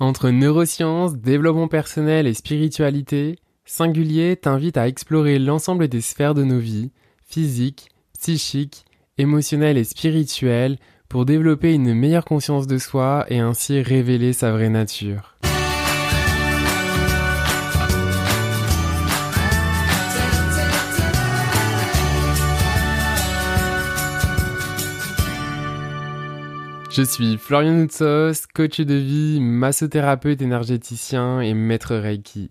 Entre neurosciences, développement personnel et spiritualité, Singulier t'invite à explorer l'ensemble des sphères de nos vies, physiques, psychiques, émotionnelles et spirituelles, pour développer une meilleure conscience de soi et ainsi révéler sa vraie nature. Je suis Florian Noutsos, coach de vie, massothérapeute énergéticien et maître Reiki.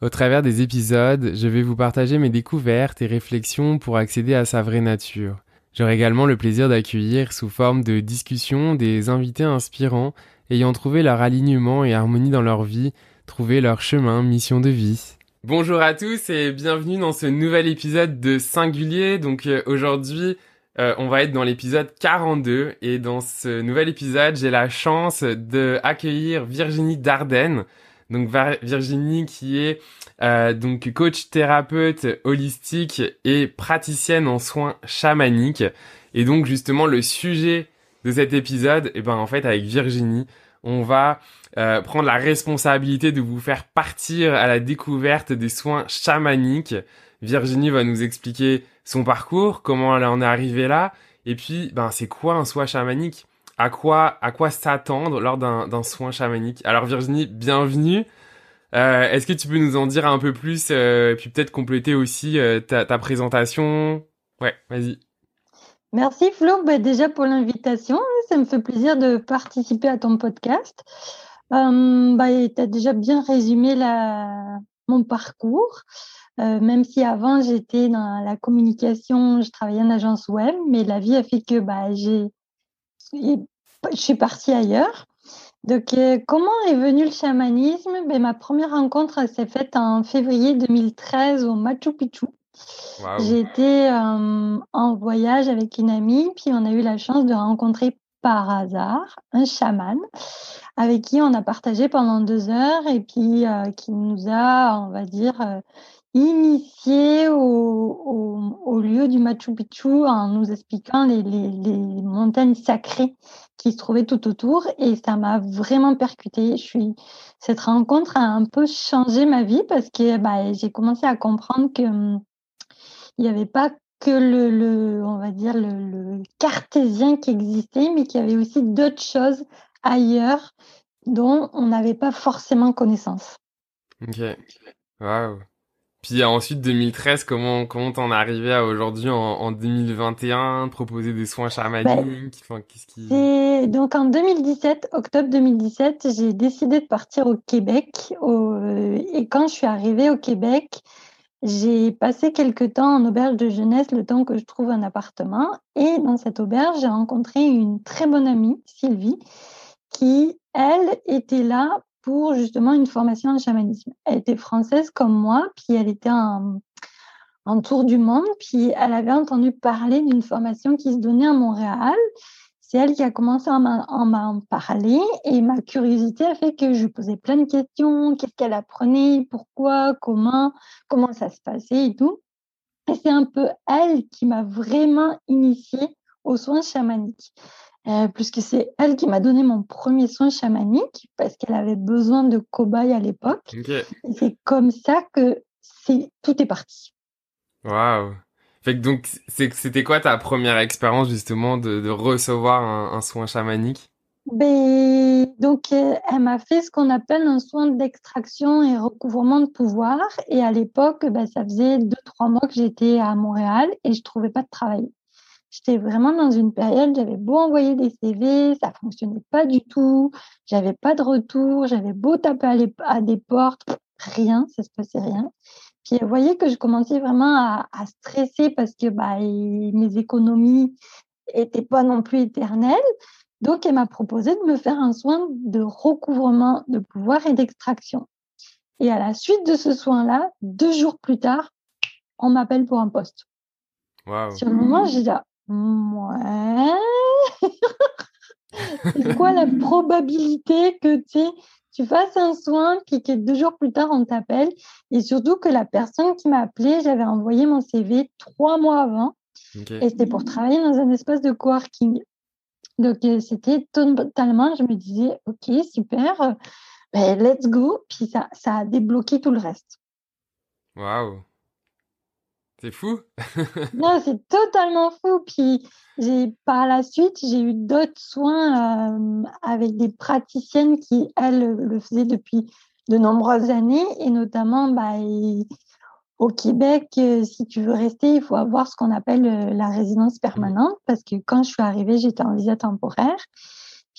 Au travers des épisodes, je vais vous partager mes découvertes et réflexions pour accéder à sa vraie nature. J'aurai également le plaisir d'accueillir sous forme de discussion des invités inspirants ayant trouvé leur alignement et harmonie dans leur vie, trouvé leur chemin, mission de vie. Bonjour à tous et bienvenue dans ce nouvel épisode de Singulier. Donc euh, aujourd'hui, euh, on va être dans l'épisode 42 et dans ce nouvel épisode, j'ai la chance de accueillir Virginie Dardenne. Donc Virginie qui est euh, donc coach thérapeute holistique et praticienne en soins chamaniques. Et donc justement le sujet de cet épisode, et eh ben en fait avec Virginie, on va euh, prendre la responsabilité de vous faire partir à la découverte des soins chamaniques. Virginie va nous expliquer son parcours, comment elle en est arrivée là, et puis ben c'est quoi un soin chamanique? À quoi, à quoi s'attendre lors d'un soin chamanique? Alors Virginie, bienvenue. Euh, Est-ce que tu peux nous en dire un peu plus, euh, puis peut-être compléter aussi euh, ta, ta, présentation? Ouais, vas-y. Merci Flo, bah, déjà pour l'invitation. Ça me fait plaisir de participer à ton podcast. Bah, tu as déjà bien résumé mon parcours. Euh, même si avant j'étais dans la communication, je travaillais en agence web, mais la vie a fait que bah, j'ai je suis partie ailleurs. Donc, euh, comment est venu le chamanisme? Ben, Ma première rencontre s'est faite en février 2013 au Machu Picchu. J'étais euh, en voyage avec une amie, puis on a eu la chance de rencontrer par hasard un chaman avec qui on a partagé pendant deux heures et puis euh, qui nous a, on va dire, initié au, lieu du Machu Picchu en nous expliquant les, montagnes sacrées qui se trouvaient tout autour et ça m'a vraiment percuté. Je suis cette rencontre a un peu changé ma vie parce que bah, j'ai commencé à comprendre que hum, n'y avait pas que le, on va dire le, le cartésien qui existait, mais qu'il y avait aussi d'autres choses ailleurs dont on n'avait pas forcément connaissance. Ok. Waouh. Puis ensuite 2013, comment comment t'en es arrivé à aujourd'hui en, en, 2021 proposer des soins chamaniques enfin, qu'est-ce qui... Donc en 2017, octobre 2017, j'ai décidé de partir au Québec. Au... Et quand je suis arrivée au Québec, j'ai passé quelques temps en auberge de jeunesse, le temps que je trouve un appartement. Et dans cette auberge, j'ai rencontré une très bonne amie, Sylvie, qui, elle, était là pour justement une formation en chamanisme. Elle était française comme moi, puis elle était en, tour du monde, puis elle avait entendu parler d'une formation qui se donnait à Montréal. C'est elle qui a commencé à m'en parler et ma curiosité a fait que je posais plein de questions, qu'est-ce qu'elle apprenait, pourquoi, comment, comment ça se passait et tout. Et c'est un peu elle qui m'a vraiment initiée aux soins chamaniques. Euh, puisque c'est elle qui m'a donné mon premier soin chamanique parce qu'elle avait besoin de cobayes à l'époque. C'est comme ça que c'est tout est parti. Waouh. Fait que donc c'était quoi ta première expérience justement de, de recevoir un, un, soin chamanique? Ben, donc euh, elle m'a fait ce qu'on appelle un soin d'extraction et recouvrement de pouvoir et à l'époque ben, ça faisait deux trois mois que j'étais à Montréal et je trouvais pas de travail. J'étais vraiment dans une période, j'avais beau envoyer des CV, ça fonctionnait pas du tout, j'avais pas de retour, j'avais beau taper à, des portes, rien, ça se passait rien. Puis vous voyez que je commençais vraiment à, à stresser parce que bah, mes économies étaient pas non plus éternelles. Donc, elle m'a proposé de me faire un soin de recouvrement de pouvoir et d'extraction. Et à la suite de ce soin-là, deux jours plus tard, on m'appelle pour un poste. Wow. Sur le moment, j'ai dit, Ouais. c'est quoi la probabilité que tu, fasses un soin puis que deux jours plus tard on t'appelle et surtout que la personne qui m'a appelé, j'avais envoyé mon CV trois mois avant et c'était pour travailler dans un espace de coworking. Donc euh, c'était totalement, je me disais ok super, ben, let's go. Puis ça, ça a débloqué tout le reste. Waouh. C'est fou. non, c'est totalement fou. Puis par la suite, j'ai eu d'autres soins euh, avec des praticiennes qui, elles, le faisaient depuis de nombreuses années. Et notamment, bah, au Québec, euh, si tu veux rester, il faut avoir ce qu'on appelle euh, la résidence permanente. Parce que quand je suis arrivée, j'étais en visa temporaire.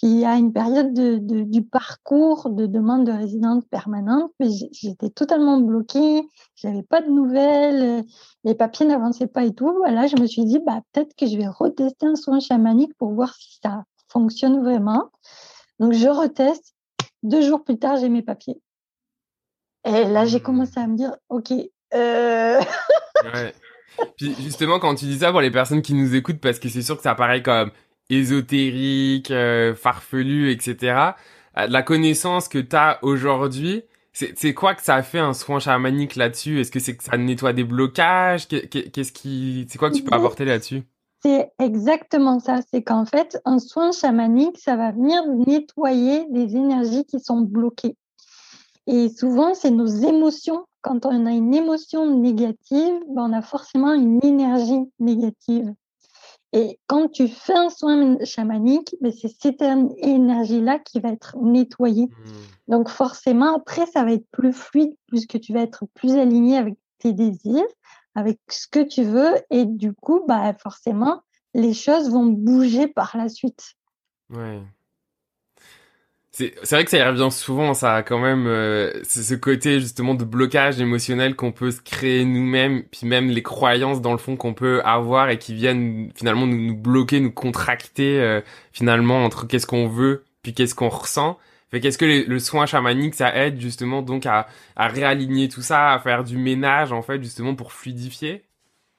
Puis il y a une période de, du parcours de demande de résidence permanente, mais j'étais totalement bloquée, j'avais pas de nouvelles, les papiers n'avançaient pas et tout. Là, je me suis dit, bah, peut-être que je vais retester un soin chamanique pour voir si ça fonctionne vraiment. Donc, je reteste. Deux jours plus tard, j'ai mes papiers. Et là, j'ai mmh. commencé à me dire, OK. Euh... ouais. Puis justement, quand tu dis ça pour les personnes qui nous écoutent, parce que c'est sûr que ça paraît comme ésotérique, euh, farfelu, etc. Euh, la connaissance que tu as aujourd'hui, c'est quoi que ça a fait un soin chamanique là-dessus? Est-ce que c'est que ça nettoie des blocages? Qu'est-ce qui, c'est quoi que tu peux apporter là-dessus? C'est exactement ça. C'est qu'en fait, un soin chamanique, ça va venir nettoyer des énergies qui sont bloquées. Et souvent, c'est nos émotions. Quand on a une émotion négative, ben, on a forcément une énergie négative. Et quand tu fais un soin chamanique, mais c'est cette énergie-là qui va être nettoyée. Mmh. Donc forcément, après, ça va être plus fluide puisque tu vas être plus aligné avec tes désirs, avec ce que tu veux. Et du coup, bah, forcément, les choses vont bouger par la suite. Ouais. C'est vrai que ça y revient souvent, ça quand même euh, ce côté justement de blocage émotionnel qu'on peut se créer nous-mêmes, puis même les croyances dans le fond qu'on peut avoir et qui viennent finalement nous, nous bloquer, nous contracter euh, finalement entre qu'est-ce qu'on veut puis qu'est-ce qu'on ressent. Fait qu'est-ce que le soin chamanique ça aide justement donc à, à réaligner tout ça, à faire du ménage en fait justement pour fluidifier?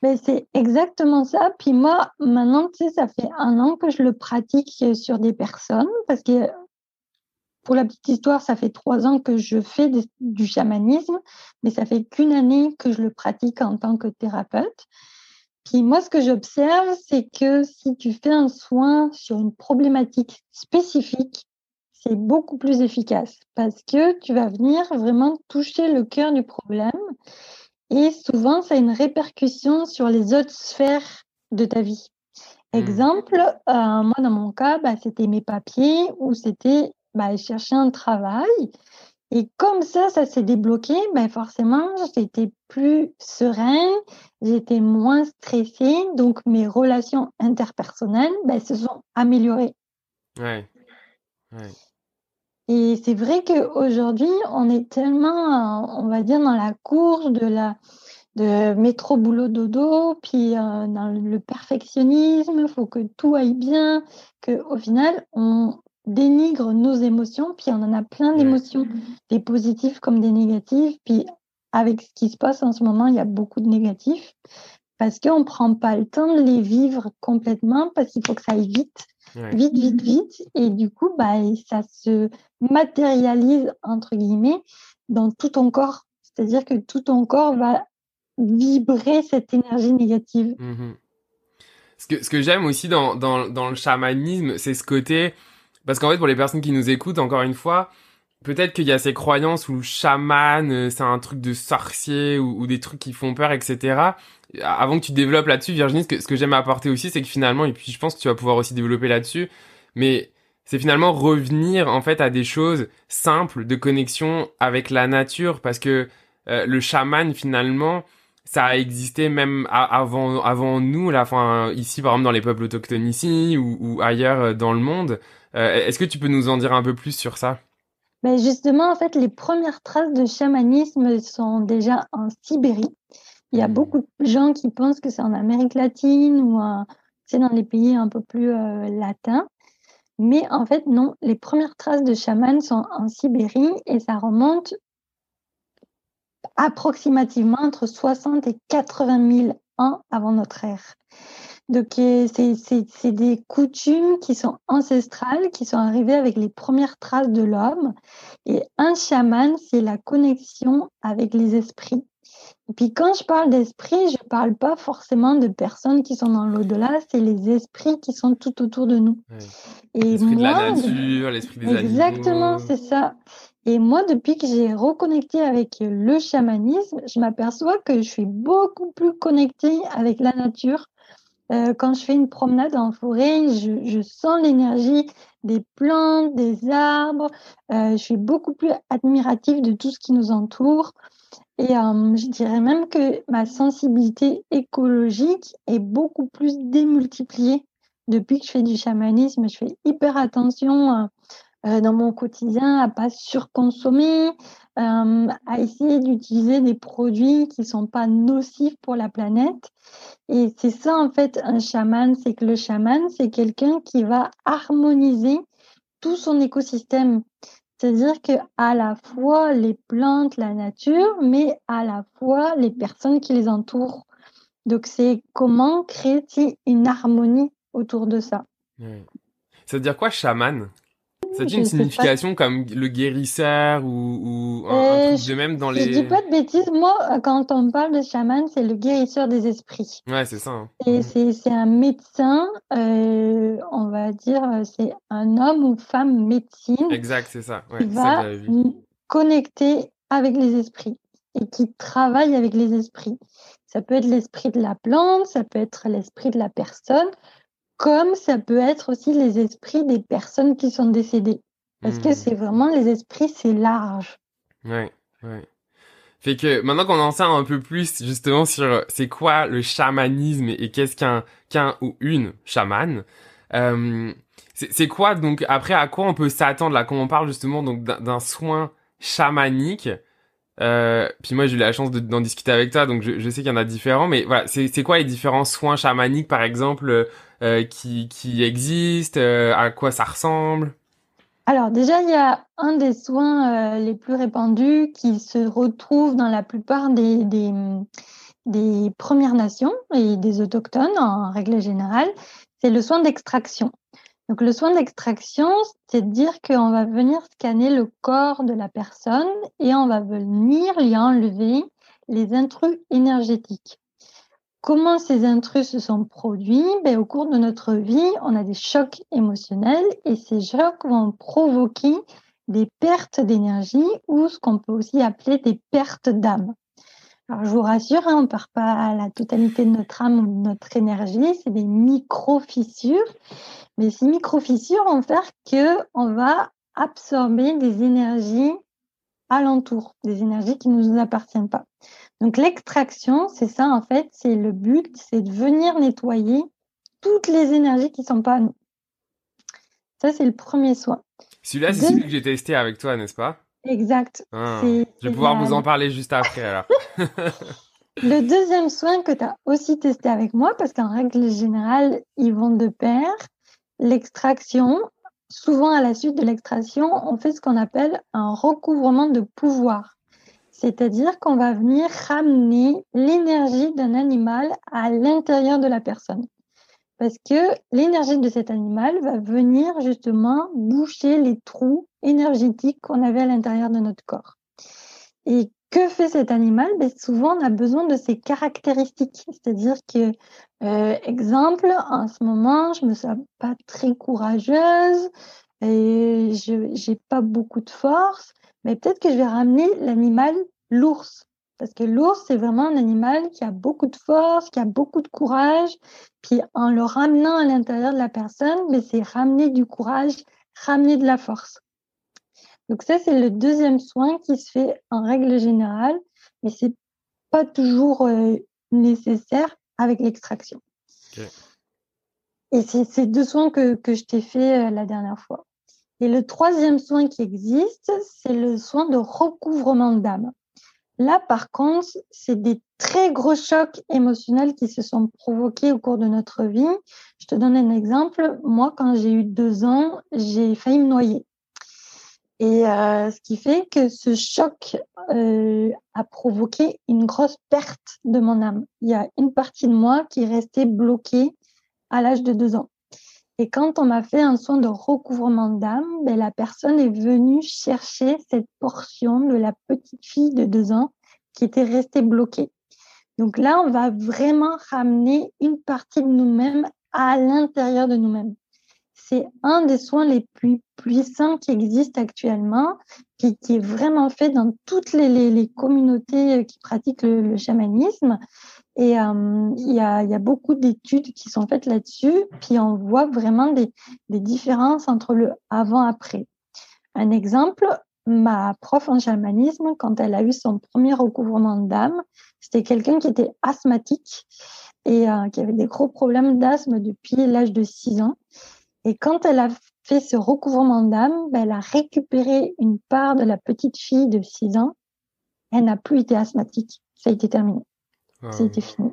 Mais c'est exactement ça. Puis moi, maintenant, tu sais, ça fait un an que je le pratique sur des personnes parce que pour la petite histoire, ça fait trois ans que je fais du chamanisme, mais ça fait qu'une année que je le pratique en tant que thérapeute. Puis moi, ce que j'observe, c'est que si tu fais un soin sur une problématique spécifique, c'est beaucoup plus efficace parce que tu vas venir vraiment toucher le cœur du problème et souvent, ça a une répercussion sur les autres sphères de ta vie. Mmh. Exemple, euh, moi dans mon cas, bah, c'était mes papiers ou c'était bah, chercher un travail. Et comme ça, ça s'est débloqué, ben forcément, j'étais plus sereine, j'étais moins stressée, donc mes relations interpersonnelles ben, se sont améliorées. Ouais. Et c'est vrai qu'aujourd'hui, on est tellement, on va dire, dans la course de la de métro boulot dodo, puis euh, dans le perfectionnisme, il faut que tout aille bien, qu'au final, on, dénigre nos émotions, puis on en a plein d'émotions, des positives comme des négatives, puis avec ce qui se passe en ce moment, il y a beaucoup de négatifs, parce qu'on ne prend pas le temps de les vivre complètement, parce qu'il faut que ça aille vite, vite, vite, vite, et du coup, bah, ça se matérialise, entre guillemets, dans tout ton corps. C'est-à-dire que tout ton corps va vibrer cette énergie négative. Mmh ce que, ce que j'aime aussi dans, dans, dans le chamanisme, c'est ce côté parce qu'en fait, pour les personnes qui nous écoutent, encore une fois, peut-être qu'il y a ces croyances où chaman, euh, c'est un truc de sorcier ou, des trucs qui font peur, etc. Avant que tu développes là-dessus, Virginie, ce que, j'aime apporter aussi, c'est que finalement, et puis je pense que tu vas pouvoir aussi développer là-dessus, mais c'est finalement revenir en fait à des choses simples de connexion avec la nature, parce que euh, le chaman finalement, ça a existé même avant avant nous, là, enfin ici par exemple dans les peuples autochtones ici ou, ou ailleurs euh, dans le monde. Euh, est-ce que tu peux nous en dire un peu plus sur ça? Ben Justement, en fait, les premières traces de chamanisme sont déjà en Sibérie. Il y a hmm. beaucoup de gens qui pensent que c'est en Amérique latine ou c'est dans les pays un peu plus euh, latins. Mais en fait, non, les premières traces de chaman sont en Sibérie et ça remonte approximativement entre 60 et 80 000 ans avant notre ère. Donc, c'est des coutumes qui sont ancestrales, qui sont arrivées avec les premières traces de l'homme. Et un chaman, c'est la connexion avec les esprits. Et puis, quand je parle d'esprit, je ne parle pas forcément de personnes qui sont dans l'au-delà, c'est les esprits qui sont tout autour de nous. Et l'esprit de la nature, l'esprit des Exactement, c'est ça. Et moi, depuis que j'ai reconnecté avec le chamanisme, je m'aperçois que je suis beaucoup plus connectée avec la nature. Euh, quand je fais une promenade en forêt, je, sens l'énergie des plantes, des arbres. Euh, je suis beaucoup plus admirative de tout ce qui nous entoure. Et euh, je dirais même que ma sensibilité écologique est beaucoup plus démultipliée depuis que je fais du chamanisme. Je fais hyper attention euh, dans mon quotidien à pas surconsommer, euh, à essayer d'utiliser des produits qui sont pas nocifs pour la planète. Et c'est ça en fait un chaman, c'est que le chaman c'est quelqu'un qui va harmoniser tout son écosystème. C'est-à-dire que à la fois les plantes, la nature, mais à la fois les personnes qui les entourent. Donc c'est comment créer une harmonie autour de ça. Ça veut dire quoi chaman? Ça dit une signification comme le guérisseur ou, un, euh, truc de même dans les. Je dis pas de bêtises. Moi, quand on parle de chaman, c'est le guérisseur des esprits. Ouais, c'est ça. Hein. Et mhm. c'est un médecin, euh, on va dire, c'est un homme ou femme médecine. Exact, c'est ça. qui va connecter avec les esprits et qui travaille avec les esprits. Ça peut être l'esprit de la plante, ça peut être l'esprit de la personne, comme ça peut être aussi les esprits des personnes qui sont décédées. Parce que hmm. c'est vraiment les esprits, c'est large. Ouais, ouais. Fait que maintenant qu'on en sait un peu plus justement sur c'est quoi le chamanisme et qu'est-ce qu'un qu'un ou une chamane, euh, c'est quoi donc après à quoi on peut s'attendre là quand on parle justement donc d'un soin chamanique. Euh, puis moi j'ai eu la chance d'en discuter avec toi donc je, je sais qu'il y en a différents mais voilà c'est quoi les différents soins chamaniques par exemple euh, qui, qui existent, euh, à quoi ça ressemble alors déjà, il y a un des soins euh, les plus répandus qui se retrouve dans la plupart des, des, des, Premières Nations et des autochtones en règle générale, c'est le soin d'extraction. Donc le soin d'extraction, c'est de dire qu'on va venir scanner le corps de la personne et on va venir lui enlever les intrus énergétiques. Comment ces intrus se sont produits ben, Au cours de notre vie, on a des chocs émotionnels et ces chocs vont provoquer des pertes d'énergie ou ce qu'on peut aussi appeler des pertes d'âme. Alors je vous rassure, hein, on ne perd pas la totalité de notre âme ou de notre énergie, c'est des micro-fissures. Mais ces micro-fissures vont faire qu'on va absorber des énergies alentour, des énergies qui ne nous appartiennent pas. Donc l'extraction, c'est ça en fait, c'est le but, c'est de venir nettoyer toutes les énergies qui ne sont pas à nous. Ça, c'est le premier soin. Celui-là, c'est celui que j'ai testé avec toi, n'est-ce pas? Exact. Ah, je vais pouvoir vous en parler juste après alors. le deuxième soin que tu as aussi testé avec moi, parce qu'en règle générale, ils vont de pair, l'extraction, souvent à la suite de l'extraction, on fait ce qu'on appelle un recouvrement de pouvoir. C'est-à-dire qu'on va venir ramener l'énergie d'un animal à l'intérieur de la personne. Parce que l'énergie de cet animal va venir justement boucher les trous énergétiques qu'on avait à l'intérieur de notre corps. Que fait cet animal ben, Souvent, on a besoin de ses caractéristiques. C'est-à-dire que, euh, exemple, en ce moment, je me sens pas très courageuse et je n'ai pas beaucoup de force mais peut-être que je vais ramener l'animal l'ours. Parce que l'ours, c'est vraiment un animal qui a beaucoup de force, qui a beaucoup de courage. Puis en le ramenant à l'intérieur de la personne, ben, c'est ramener du courage, ramener de la force. Donc ça, c'est le deuxième soin qui se fait en règle générale, mais c'est pas toujours euh, nécessaire avec l'extraction. Et c'est ces deux soins que, que je t'ai fait euh, la dernière fois. Et le troisième soin qui existe, c'est le soin de recouvrement d'âme. Là, par contre, c'est des très gros chocs émotionnels qui se sont provoqués au cours de notre vie. Je te donne un exemple. Moi, quand j'ai eu deux ans, j'ai failli me noyer. Et euh, ce qui fait que ce choc euh, a provoqué une grosse perte de mon âme. Il y a une partie de moi qui est restée bloquée à l'âge de deux ans. Et quand on m'a fait un soin de recouvrement d'âme, ben, la personne est venue chercher cette portion de la petite fille de deux ans qui était restée bloquée. Donc là, on va vraiment ramener une partie de nous-mêmes à l'intérieur de nous-mêmes. C'est un des soins les plus puissants qui existent actuellement, qui, qui est vraiment fait dans toutes les, communautés qui pratiquent le, chamanisme. Et euh, il y, a, beaucoup d'études qui sont faites là-dessus, puis on voit vraiment des, des différences entre le avant-après. Un exemple, ma prof en chamanisme, quand elle a eu son premier recouvrement d'âme, c'était quelqu'un qui était asthmatique et euh, qui avait des gros problèmes d'asthme depuis l'âge de 6 ans. Et quand elle a fait ce recouvrement d'âme, ben, elle a récupéré une part de la petite fille de 6 ans. Elle n'a plus été asthmatique. Ça a été terminé. Ah ça a été fini.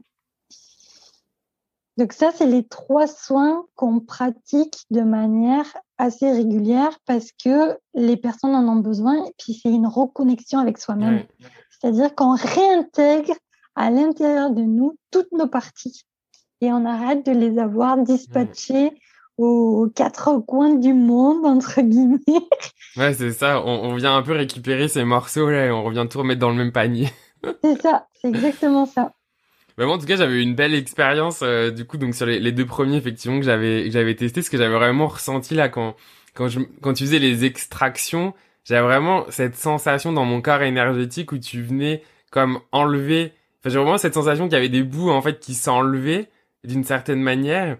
Donc ça, c'est les trois soins qu'on pratique de manière assez régulière parce que les personnes en ont besoin et puis c'est une reconnexion avec soi-même. C'est-à-dire qu'on réintègre à l'intérieur de nous toutes nos parties et on arrête de les avoir dispatchées aux quatre coins du monde, entre guillemets. Ouais, c'est ça. On, vient un peu récupérer ces morceaux-là et on revient tout remettre dans le même panier. c'est ça, c'est exactement ça. Mais moi, en tout cas, j'avais une belle expérience euh, du coup donc sur les, les deux premiers effectivement que j'avais que j'avais testé, ce que j'avais vraiment ressenti là quand quand je quand tu faisais les extractions, j'avais vraiment cette sensation dans mon corps énergétique où tu venais comme enlever. Enfin, j'ai vraiment cette sensation qu'il y avait des bouts en fait qui s'enlevaient d'une certaine manière.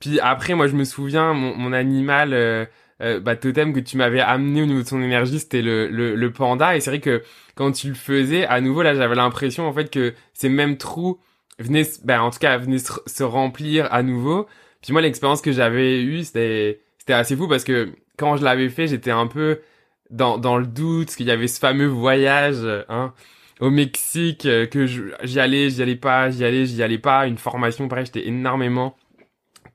Puis après, moi, je me souviens, mon, mon animal euh, euh, bah, totem que tu m'avais amené au niveau de son énergie, c'était le, le, le, panda. Et c'est vrai que quand tu le faisais, à nouveau, là, j'avais l'impression en fait que ces mêmes trous venaient, bah, en tout cas, venaient se, remplir à nouveau. Puis moi, l'expérience que j'avais eue, c'était c'était assez fou parce que quand je l'avais fait, j'étais un peu dans, dans le doute, parce qu'il y avait ce fameux voyage hein, au Mexique, euh, que j'y allais, j'y allais pas, j'y allais, j'y allais pas, une formation, pareil, j'étais énormément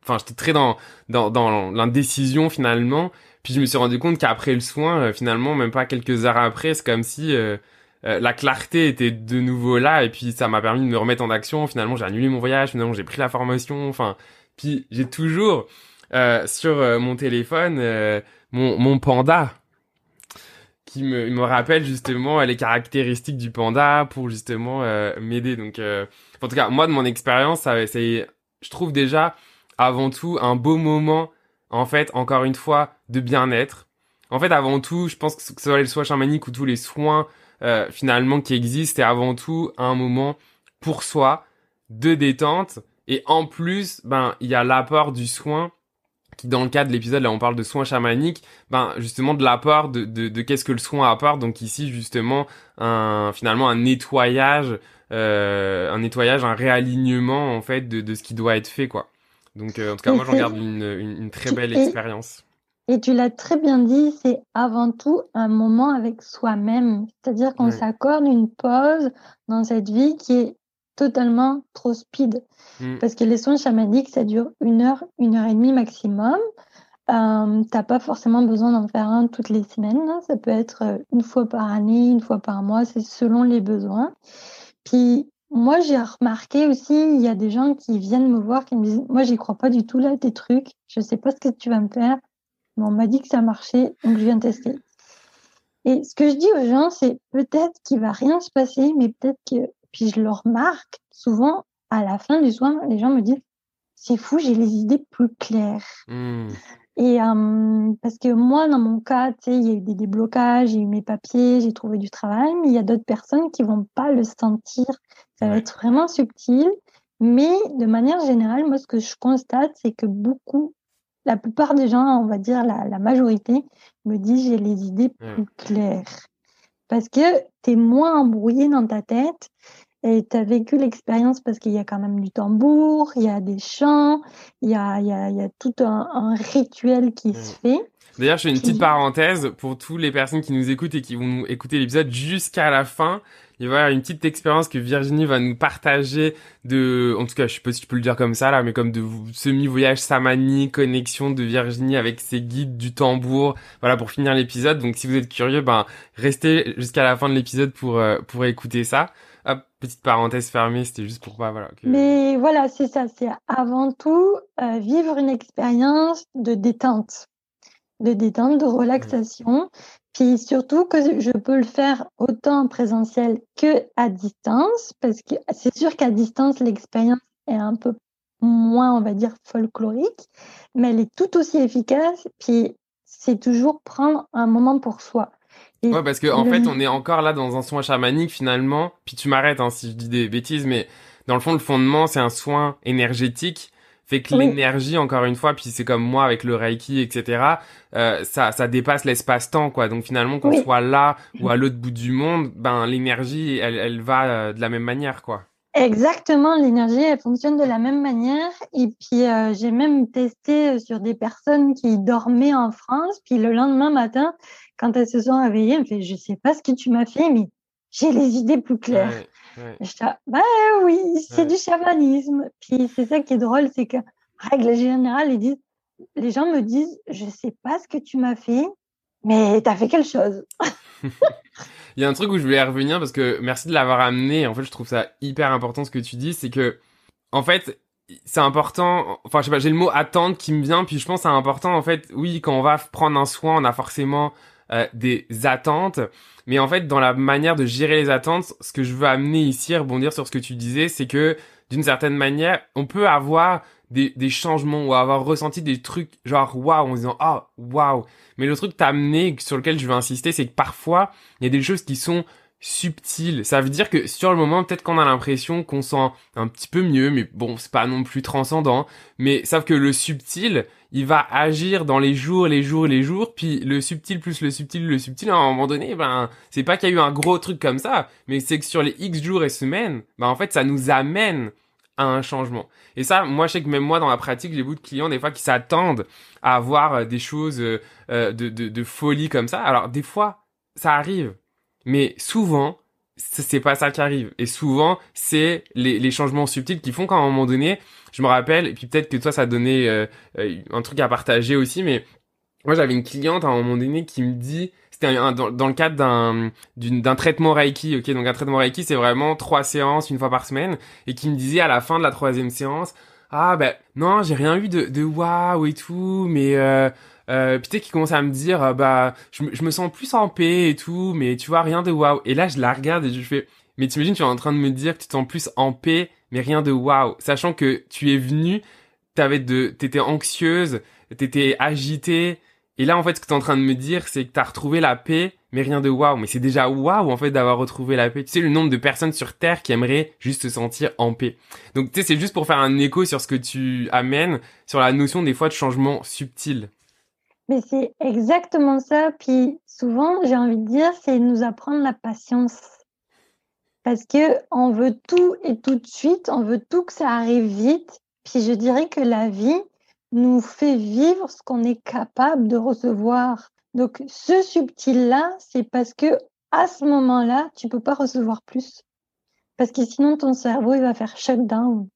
enfin j'étais très dans dans dans l'indécision finalement. Puis je me suis rendu compte qu'après le soin euh, finalement même pas quelques heures après c'est comme si euh, euh, la clarté était de nouveau là. Et puis ça m'a permis de me remettre en action. Finalement j'ai annulé mon voyage. Finalement j'ai pris la formation. Enfin puis j'ai toujours sur mon téléphone mon mon panda qui me, me rappelle justement les caractéristiques du panda pour justement m'aider. Donc en tout cas moi de mon expérience ça c'est je trouve déjà avant tout un beau moment, en fait, encore une fois, de bien-être. En fait, avant tout, je pense que ce soit les soins chamaniques ou tous les soins euh, finalement qui existent, c'est avant tout un moment pour soi de détente. Et en plus, ben, il y a l'apport du soin qui dans le cadre de l'épisode là on parle de soins chamaniques ben justement de l'apport de, de, de qu'est-ce que le soin apporte donc ici justement un finalement un nettoyage euh, un nettoyage un réalignement en fait de, de ce qui doit être fait quoi donc, euh, en tout cas, moi, j'en garde une, une, très belle expérience. Et tu l'as très bien dit, c'est avant tout un moment avec soi-même. C'est-à-dire qu'on s'accorde une pause dans cette vie qui est totalement trop speed. Mm. Parce que les soins chamaniques, ça dure une heure, une heure et demie maximum. Euh, t'as pas forcément besoin d'en faire un toutes les semaines. Hein. Ça peut être euh, une fois par année, une fois par mois, c'est selon les besoins. Puis moi, j'ai remarqué aussi, il y a des gens qui viennent me voir, qui me disent, moi, j'y crois pas du tout là, tes trucs. Je sais pas ce que tu vas me faire. Mais on m'a dit que ça marchait, donc je viens tester. Et ce que je dis aux gens, c'est peut-être qu'il va rien se passer, mais peut-être que, puis je le remarque souvent à la fin du soin, les gens me disent, c'est fou, j'ai les idées plus claires. Mmh. Et euh, parce que moi, dans mon cas, tu sais, il y a eu des déblocages, j'ai eu mes papiers, j'ai trouvé du travail, mais il y a d'autres personnes qui vont pas le sentir. Ça va être vraiment subtil. Mais de manière générale, moi, ce que je constate, c'est que beaucoup, la plupart des gens, on va dire la, la majorité, me disent j'ai les idées plus claires. Parce que tu es moins embrouillé dans ta tête et tu as vécu l'expérience parce qu'il y a quand même du tambour, il y a des chants, il y a, il y a, il y a tout un, un, rituel qui se fait. D'ailleurs, je fais une petite parenthèse pour toutes les personnes qui nous écoutent et qui vont nous écouter l'épisode jusqu'à la fin. Il va y avoir une petite expérience que Virginie va nous partager de, en tout cas, je sais pas si je peux le dire comme ça là, mais comme de semi-voyage samani, connexion de Virginie avec ses guides du tambour. Voilà, pour finir l'épisode. Donc, si vous êtes curieux, ben, restez jusqu'à la fin de l'épisode pour, euh, pour écouter ça. Hop, petite parenthèse fermée, c'était juste pour pas, voilà. Mais voilà, c'est ça, c'est avant tout euh, vivre une expérience de détente, de détente, de relaxation. Puis surtout que je peux le faire autant en présentiel que à distance, parce que c'est sûr qu'à distance, l'expérience est un peu moins, on va dire, folklorique, mais elle est tout aussi efficace. Puis c'est toujours prendre un moment pour soi. Ouais, parce qu'en en fait, on est encore là dans un soin chamanique finalement. Puis tu m'arrêtes hein, si je dis des bêtises, mais dans le fond, le fondement, c'est un soin énergétique. Fait que l'énergie encore une fois puis c'est comme moi avec le reiki etc euh, ça ça dépasse l'espace-temps quoi. Donc finalement qu'on soit là ou à l'autre bout du monde ben l'énergie elle, elle va euh, de la même manière quoi. Exactement, l'énergie, elle fonctionne de la même manière. Et puis, euh, j'ai même testé sur des personnes qui dormaient en France. Puis le lendemain matin, quand elles se sont réveillées, elles me fait, je sais pas ce que tu m'as fait, mais j'ai les idées plus claires. Ouais. Je bah oui, c'est du chamanisme. Puis c'est ça qui est drôle, c'est que, règle générale, ils disent, les gens me disent, je sais pas ce que tu m'as fait, mais tu as fait quelque chose. Il y a un truc où je voulais revenir parce que merci de l'avoir amené. En fait, je trouve ça hyper important ce que tu dis, c'est que, en fait, c'est important. Enfin, je sais pas, j'ai le mot attendre qui me vient, puis je pense c'est important. En fait, oui, quand on va prendre un soin, on a forcément euh, des attentes. Mais en fait, dans la manière de gérer les attentes, ce que je veux amener ici, rebondir sur ce que tu disais, c'est que d'une certaine manière, on peut avoir des, des, changements ou avoir ressenti des trucs genre waouh en disant ah waouh. Mais le truc t'as amené sur lequel je veux insister, c'est que parfois il y a des choses qui sont subtil. Ça veut dire que sur le moment, peut-être qu'on a l'impression qu'on sent un petit peu mieux, mais bon, c'est pas non plus transcendant. Mais sauf que le subtil, il va agir dans les jours, les jours, les jours, puis le subtil plus le subtil, le subtil, à un moment donné, ben, c'est pas qu'il y a eu un gros truc comme ça, mais c'est que sur les X jours et semaines, ben, en fait, ça nous amène à un changement. Et ça, moi, je sais que même moi, dans la pratique, j'ai beaucoup de clients, des fois, qui s'attendent à avoir euh, des choses euh, euh, de, de, de folie comme ça. Alors, des fois, ça arrive mais souvent, c'est pas ça qui arrive. Et souvent, c'est les, les, changements subtils qui font qu'à un moment donné, je me rappelle, et puis peut-être que toi, ça donné euh, euh, un truc à partager aussi, mais moi, j'avais une cliente à un moment donné qui me dit, c'était dans, dans, le cadre d'un d'un traitement Reiki, ok, donc un traitement Reiki, c'est vraiment trois séances une fois par semaine, et qui me disait à la fin de la troisième séance, ah ben non, j'ai rien eu de, de waouh et tout, mais euh, euh, puis tu sais qui commence à me dire euh, bah je, je, me sens plus en paix et tout mais tu vois rien de waouh. Et là je la regarde et je fais mais t'imagines tu es en train de me dire que tu te sens plus en paix mais rien de waouh. Sachant que tu es venu t'avais de t'étais anxieuse t'étais agitée. Et là en fait ce que t'es en train de me dire c'est que t'as retrouvé la paix mais rien de waouh. Mais c'est déjà waouh en fait d'avoir retrouvé la paix. Tu sais le nombre de personnes sur terre qui aimeraient juste se sentir en paix. Donc tu sais c'est juste pour faire un écho sur ce que tu amènes sur la notion des fois de changement subtil mais c'est exactement ça. Puis souvent, j'ai envie de dire, c'est nous apprendre la patience. Parce que on veut tout et tout de suite, on veut tout que ça arrive vite. Puis je dirais que la vie nous fait vivre ce qu'on est capable de recevoir. Donc ce subtil-là, c'est parce que à ce moment-là, tu peux pas recevoir plus. Parce que sinon, ton cerveau, il va faire shutdown.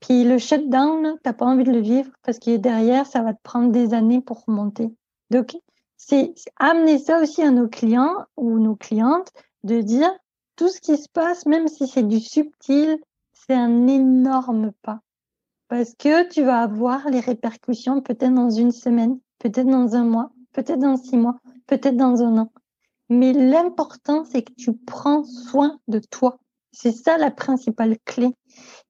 Puis le shutdown, tu n'as pas envie de le vivre parce que derrière, ça va te prendre des années pour remonter. Donc, c'est amener ça aussi à nos clients ou nos clientes de dire tout ce qui se passe, même si c'est du subtil, c'est un énorme pas. Parce que tu vas avoir les répercussions peut-être dans une semaine, peut-être dans un mois, peut-être dans six mois, peut-être dans un an. Mais l'important, c'est que tu prends soin de toi. C'est ça la principale clé.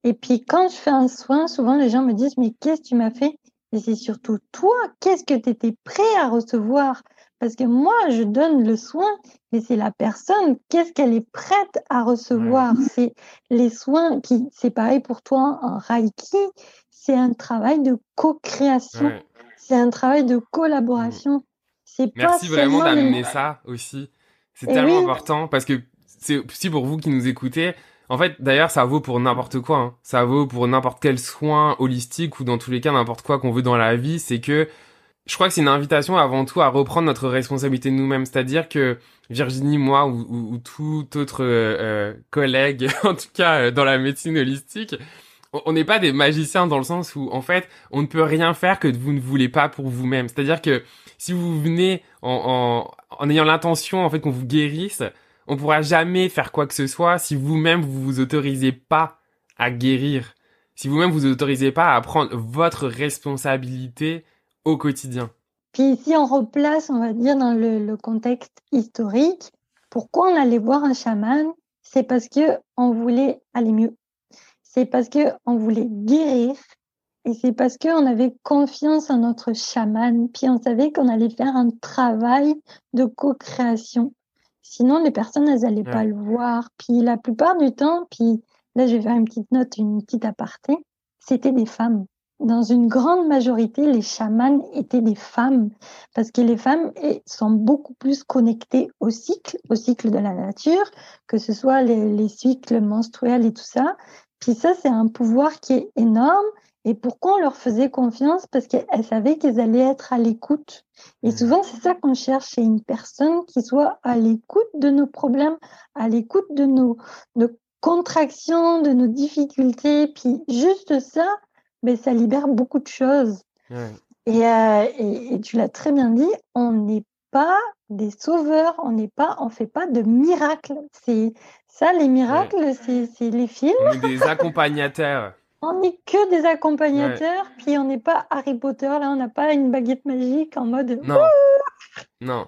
Et puis quand je fais un soin, souvent les gens me disent mais qu'est-ce que tu m'as fait? Et c'est surtout toi, qu'est-ce que tu étais prêt à recevoir? Parce que moi, je donne le soin, mais c'est la personne, qu'est-ce qu'elle est prête à recevoir? C'est les soins qui, c'est pareil pour toi en Reiki, c'est un travail de co-création, c'est un travail de collaboration. C'est Merci vraiment d'amener ça aussi. C'est tellement important parce que c'est aussi pour vous qui nous écoutez. En fait, d'ailleurs, ça vaut pour n'importe quoi. Hein. Ça vaut pour n'importe quel soin holistique ou dans tous les cas n'importe quoi qu'on veut dans la vie. C'est que je crois que c'est une invitation avant tout à reprendre notre responsabilité de nous-mêmes. C'est-à-dire que Virginie, moi ou, ou, tout autre euh, euh, collègue, en tout cas euh, dans la médecine holistique, on n'est pas des magiciens dans le sens où en fait on ne peut rien faire que vous ne voulez pas pour vous-même. C'est-à-dire que si vous venez en, en, en ayant l'intention en fait qu'on vous guérisse, on pourra jamais faire quoi que ce soit si vous-même vous vous autorisez pas à guérir, si vous-même vous autorisez pas à prendre votre responsabilité au quotidien. Puis si on replace, on va dire, dans le, contexte historique, pourquoi on allait voir un chaman? C'est parce que on voulait aller mieux. C'est parce que on voulait guérir Et c'est parce qu'on avait confiance en notre chaman, puis on savait qu'on allait faire un travail de co-création. Sinon, les personnes, elles n'allaient pas le voir. Puis la plupart du temps, puis là, je vais faire une petite note, une petite aparté, c'était des femmes. Dans une grande majorité, les chamans étaient des femmes parce que les femmes sont beaucoup plus connectées au cycle, au cycle de la nature, que ce soit les, les cycles menstruels et tout ça. Puis ça, c'est un pouvoir qui est énorme et pourquoi on leur faisait confiance? Parce qu'elles savaient qu'elles allaient être à l'écoute. Et mmh. souvent, c'est ça qu'on cherche chez une personne qui soit à l'écoute de nos problèmes, à l'écoute de nos, contractions, de nos difficultés. Puis juste ça, ben, ça libère beaucoup de choses. Euh, et, tu l'as très bien dit, on n'est pas des sauveurs, on n'est pas, on fait pas de miracles. C'est ça, les miracles, c'est les films. On est des accompagnateurs. On n'est que des accompagnateurs, puis on n'est pas Harry Potter, là, on n'a pas une baguette magique en mode. Non, non,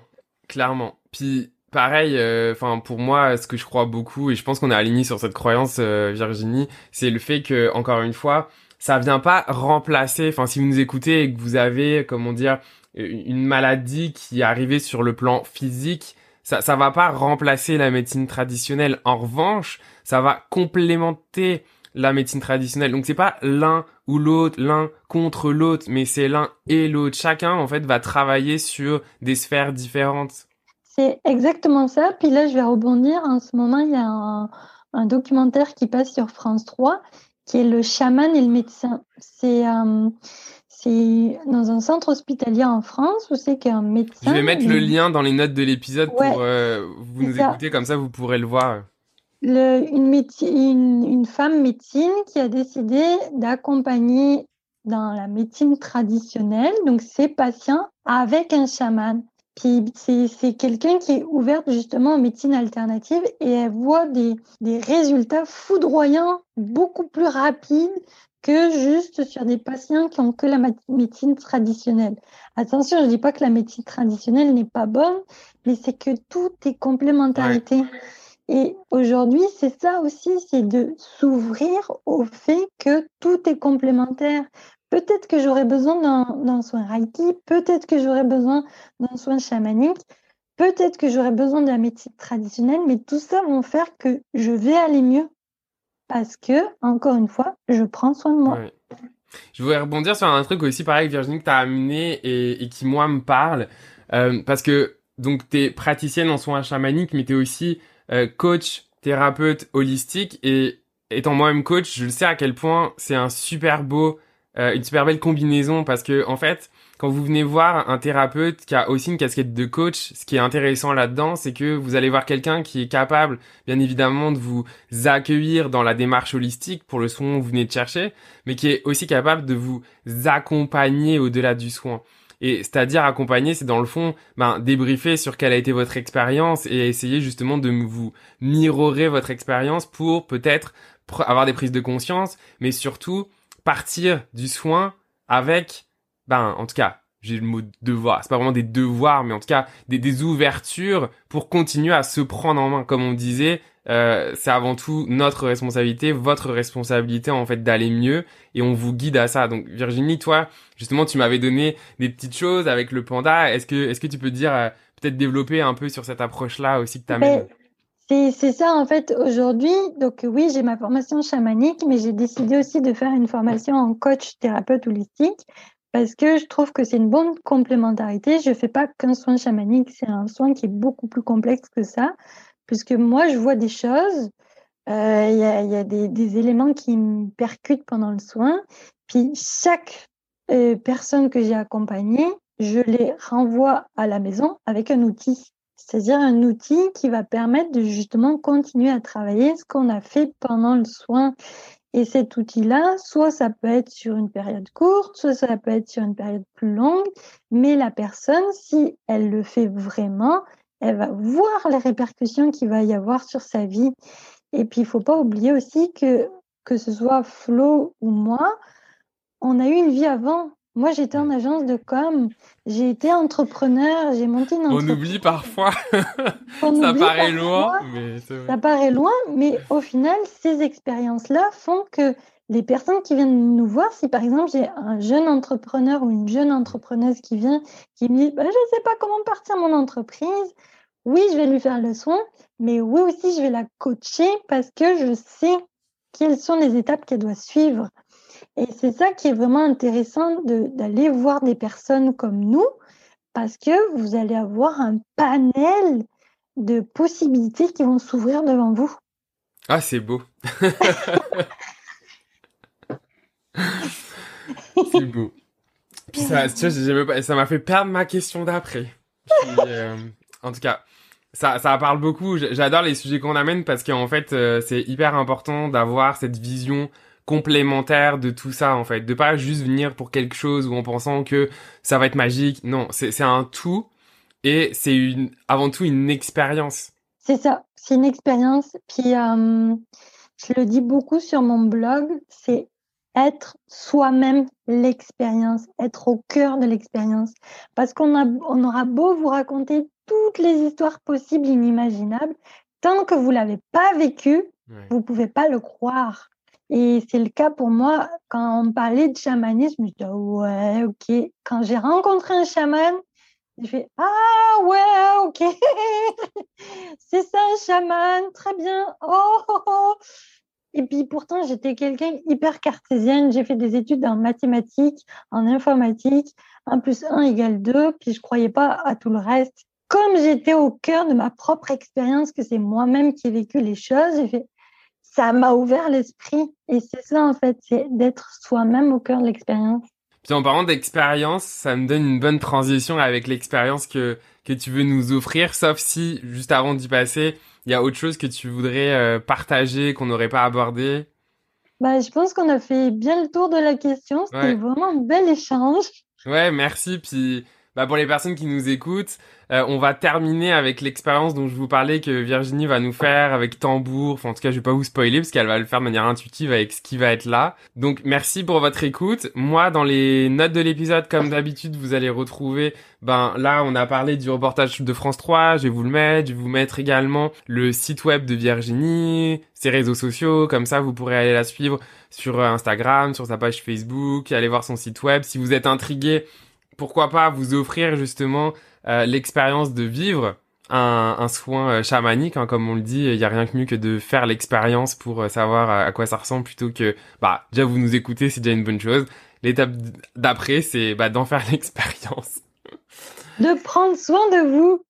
clairement. Puis pareil, euh, enfin pour moi, ce que je crois beaucoup, et je pense qu'on est aligné sur cette croyance, euh, Virginie, c'est le fait que, encore une fois, ça vient pas remplacer. Enfin, si vous nous écoutez et que vous avez, comment dire, une maladie qui est arrivée sur le plan physique, ça, ça va pas remplacer la médecine traditionnelle. En revanche, ça va complémenter la médecine traditionnelle. Donc c'est pas l'un ou l'autre, l'un contre l'autre, mais c'est l'un et l'autre. Chacun en fait va travailler sur des sphères différentes. C'est exactement ça. Puis là, je vais rebondir. En ce moment, il y a un, documentaire qui passe sur France 3 qui est le chaman et le médecin. C'est euh, c'est dans un centre hospitalier en France où c'est qu'un médecin. Je vais mettre le lien dans les notes de l'épisode pour euh, vous nous écouter, comme ça vous pourrez le voir une, une, femme médecine qui a décidé d'accompagner dans la médecine traditionnelle, donc ses patients avec un chaman. Puis c'est quelqu'un qui est ouverte justement aux médecines alternatives et elle voit des, des résultats foudroyants beaucoup plus rapides que juste sur des patients qui ont que la médecine traditionnelle. Attention, je dis pas que la médecine traditionnelle n'est pas bonne, mais c'est que tout est complémentarité. Et aujourd'hui, c'est ça aussi, c'est de s'ouvrir au fait que tout est complémentaire. Peut-être que j'aurais besoin d'un soin Reiki, peut-être que j'aurais besoin d'un soin chamanique, peut-être que j'aurais besoin la médecine traditionnelle, mais tout ça va faire que je vais aller mieux. Parce que, encore une fois, je prends soin de moi. Je voudrais rebondir sur un truc aussi, pareil, Virginie, que tu as amené et, qui, moi, me parle. Euh, parce que, donc, tu es praticienne en soins chamaniques, mais tu es aussi euh, coach, thérapeute holistique et étant moi-même coach, je le sais à quel point c'est un super beau, euh, une super belle combinaison parce que en fait, quand vous venez voir un thérapeute qui a aussi une casquette de coach, ce qui est intéressant là-dedans, c'est que vous allez voir quelqu'un qui est capable, bien évidemment, de vous accueillir dans la démarche holistique pour le soin que vous venez de chercher, mais qui est aussi capable de vous accompagner au-delà du soin. Et c'est-à-dire accompagner, c'est dans le fond, ben, débriefer sur quelle a été votre expérience et essayer justement de vous mirorer votre expérience pour peut-être avoir des prises de conscience, mais surtout partir du soin avec, ben, en tout cas, j'ai le mot devoir, c'est pas vraiment des devoirs, mais en tout cas des, des ouvertures pour continuer à se prendre en main, comme on disait, euh, c'est avant tout notre responsabilité, votre responsabilité en fait d'aller mieux et on vous guide à ça. Donc Virginie, toi, justement, tu m'avais donné des petites choses avec le panda. Est-ce que est-ce que tu peux dire euh, peut-être développer un peu sur cette approche-là aussi que tu amènes c'est ça en fait aujourd'hui. Donc oui, j'ai ma formation chamanique, mais j'ai décidé aussi de faire une formation en coach thérapeute holistique parce que je trouve que c'est une bonne complémentarité. Je fais pas qu'un soin chamanique, c'est un soin qui est beaucoup plus complexe que ça puisque moi, je vois des choses, euh, il y a, des, éléments qui me percutent pendant le soin, puis chaque euh, personne que j'ai accompagnée, je les renvoie à la maison avec un outil. C'est-à-dire un outil qui va permettre de justement continuer à travailler ce qu'on a fait pendant le soin. Et cet outil-là, soit ça peut être sur une période courte, soit ça peut être sur une période plus longue, mais la personne, si elle le fait vraiment, elle va voir les répercussions qu'il va y avoir sur sa vie. Et puis, il faut pas oublier aussi que, que ce soit Flo ou moi, on a eu une vie avant. Moi, j'étais en agence de com, j'ai été entrepreneur, j'ai monté une entreprise. On oublie parfois. ça paraît loin, mais Ça paraît loin, mais au final, ces expériences-là font que les personnes qui viennent nous voir, si par exemple j'ai un jeune entrepreneur ou une jeune entrepreneuse qui vient, qui me dit bah, Je ne sais pas comment partir mon entreprise, oui, je vais lui faire le soin, mais oui aussi, je vais la coacher parce que je sais quelles sont les étapes qu'elle doit suivre. Et c'est ça qui est vraiment intéressant d'aller voir des personnes comme nous parce que vous allez avoir un panel de possibilités qui vont s'ouvrir devant vous. Ah, c'est beau. c'est beau. Puis ça, ça m'a fait perdre ma question d'après. Euh, en tout cas, ça, ça parle beaucoup. J'adore les sujets qu'on amène parce qu'en fait, euh, c'est hyper important d'avoir cette vision complémentaire de tout ça, en fait. De pas juste venir pour quelque chose ou en pensant que ça va être magique. Non, c'est un tout et c'est une, avant tout une expérience. C'est ça, c'est une expérience. Puis, euh, je le dis beaucoup sur mon blog, c'est être soi-même l'expérience, être au cœur de l'expérience. Parce qu'on on aura beau vous raconter toutes les histoires possibles, inimaginables, tant que vous l'avez pas vécu, vous vous pouvez pas le croire. Et c'est le cas pour moi quand on parlait de chamanisme, je dis ouais, ok. Quand j'ai rencontré un chaman, je fais ah ouais, ok, c'est ça un chaman, très bien. Oh, oh, oh. Et puis pourtant, j'étais quelqu'un hyper cartésienne. J'ai fait des études en mathématiques, en informatique. 1 plus 1 égale 2. Puis je croyais pas à tout le reste. Comme j'étais au cœur de ma propre expérience, que c'est moi-même qui ai vécu les choses, ça m'a ouvert l'esprit. Et c'est ça, en fait, c'est d'être soi-même au cœur de l'expérience. Puis en parlant d'expérience, ça me donne une bonne transition avec l'expérience que, que tu veux nous offrir, sauf si, juste avant d'y passer, il y a autre chose que tu voudrais euh, partager, qu'on n'aurait pas abordé bah, Je pense qu'on a fait bien le tour de la question. C'était vraiment un bel échange. Ouais, merci. Puis bah, pour les personnes qui nous écoutent, euh, on va terminer avec l'expérience dont je vous parlais que Virginie va nous faire avec tambour. Enfin, en tout cas, je vais pas vous spoiler parce qu'elle va le faire de manière intuitive avec ce qui va être là. Donc, merci pour votre écoute. Moi, dans les notes de l'épisode, comme d'habitude, vous allez retrouver, ben, là, on a parlé du reportage de France 3. Je vais vous le mettre. Je vais vous mettre également le site web de Virginie, ses réseaux sociaux. Comme ça, vous pourrez aller la suivre sur Instagram, sur sa page Facebook, aller voir son site web. Si vous êtes intrigué, pourquoi pas vous offrir justement euh, l'expérience de vivre un, soin euh, chamanique, hein, comme on le dit, il y a rien que mieux que de faire l'expérience pour euh, savoir à, quoi ça ressemble plutôt que bah déjà vous nous écoutez, c'est déjà une bonne chose. L'étape d'après, c'est bah, d'en faire l'expérience. De prendre soin de vous.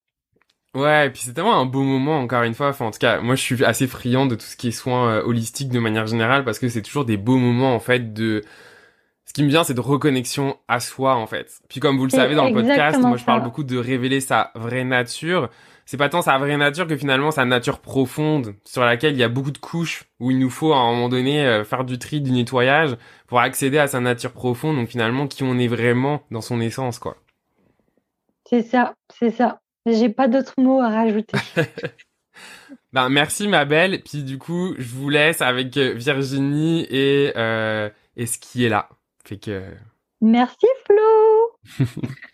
Ouais, et puis c'est tellement un beau moment, encore une fois. Enfin, en tout cas, moi, je suis assez friand de tout ce qui est soins holistiques de manière générale parce que c'est toujours des beaux moments, en fait, de ce qui me vient, c'est de reconnexion à soi, en fait. Puis comme vous le savez dans le podcast, moi je parle beaucoup de révéler sa vraie nature. C'est pas tant sa vraie nature que finalement sa nature profonde, sur laquelle il y a beaucoup de couches, où il nous faut à un moment donné euh, faire du tri, du nettoyage, pour accéder à sa nature profonde, donc finalement qui on est vraiment dans son essence, quoi. C'est ça, c'est ça. J'ai pas d'autres mots à rajouter. ben, merci ma belle. Puis du coup, je vous laisse avec Virginie et, euh, et ce qui est là. Fait que. Merci Flo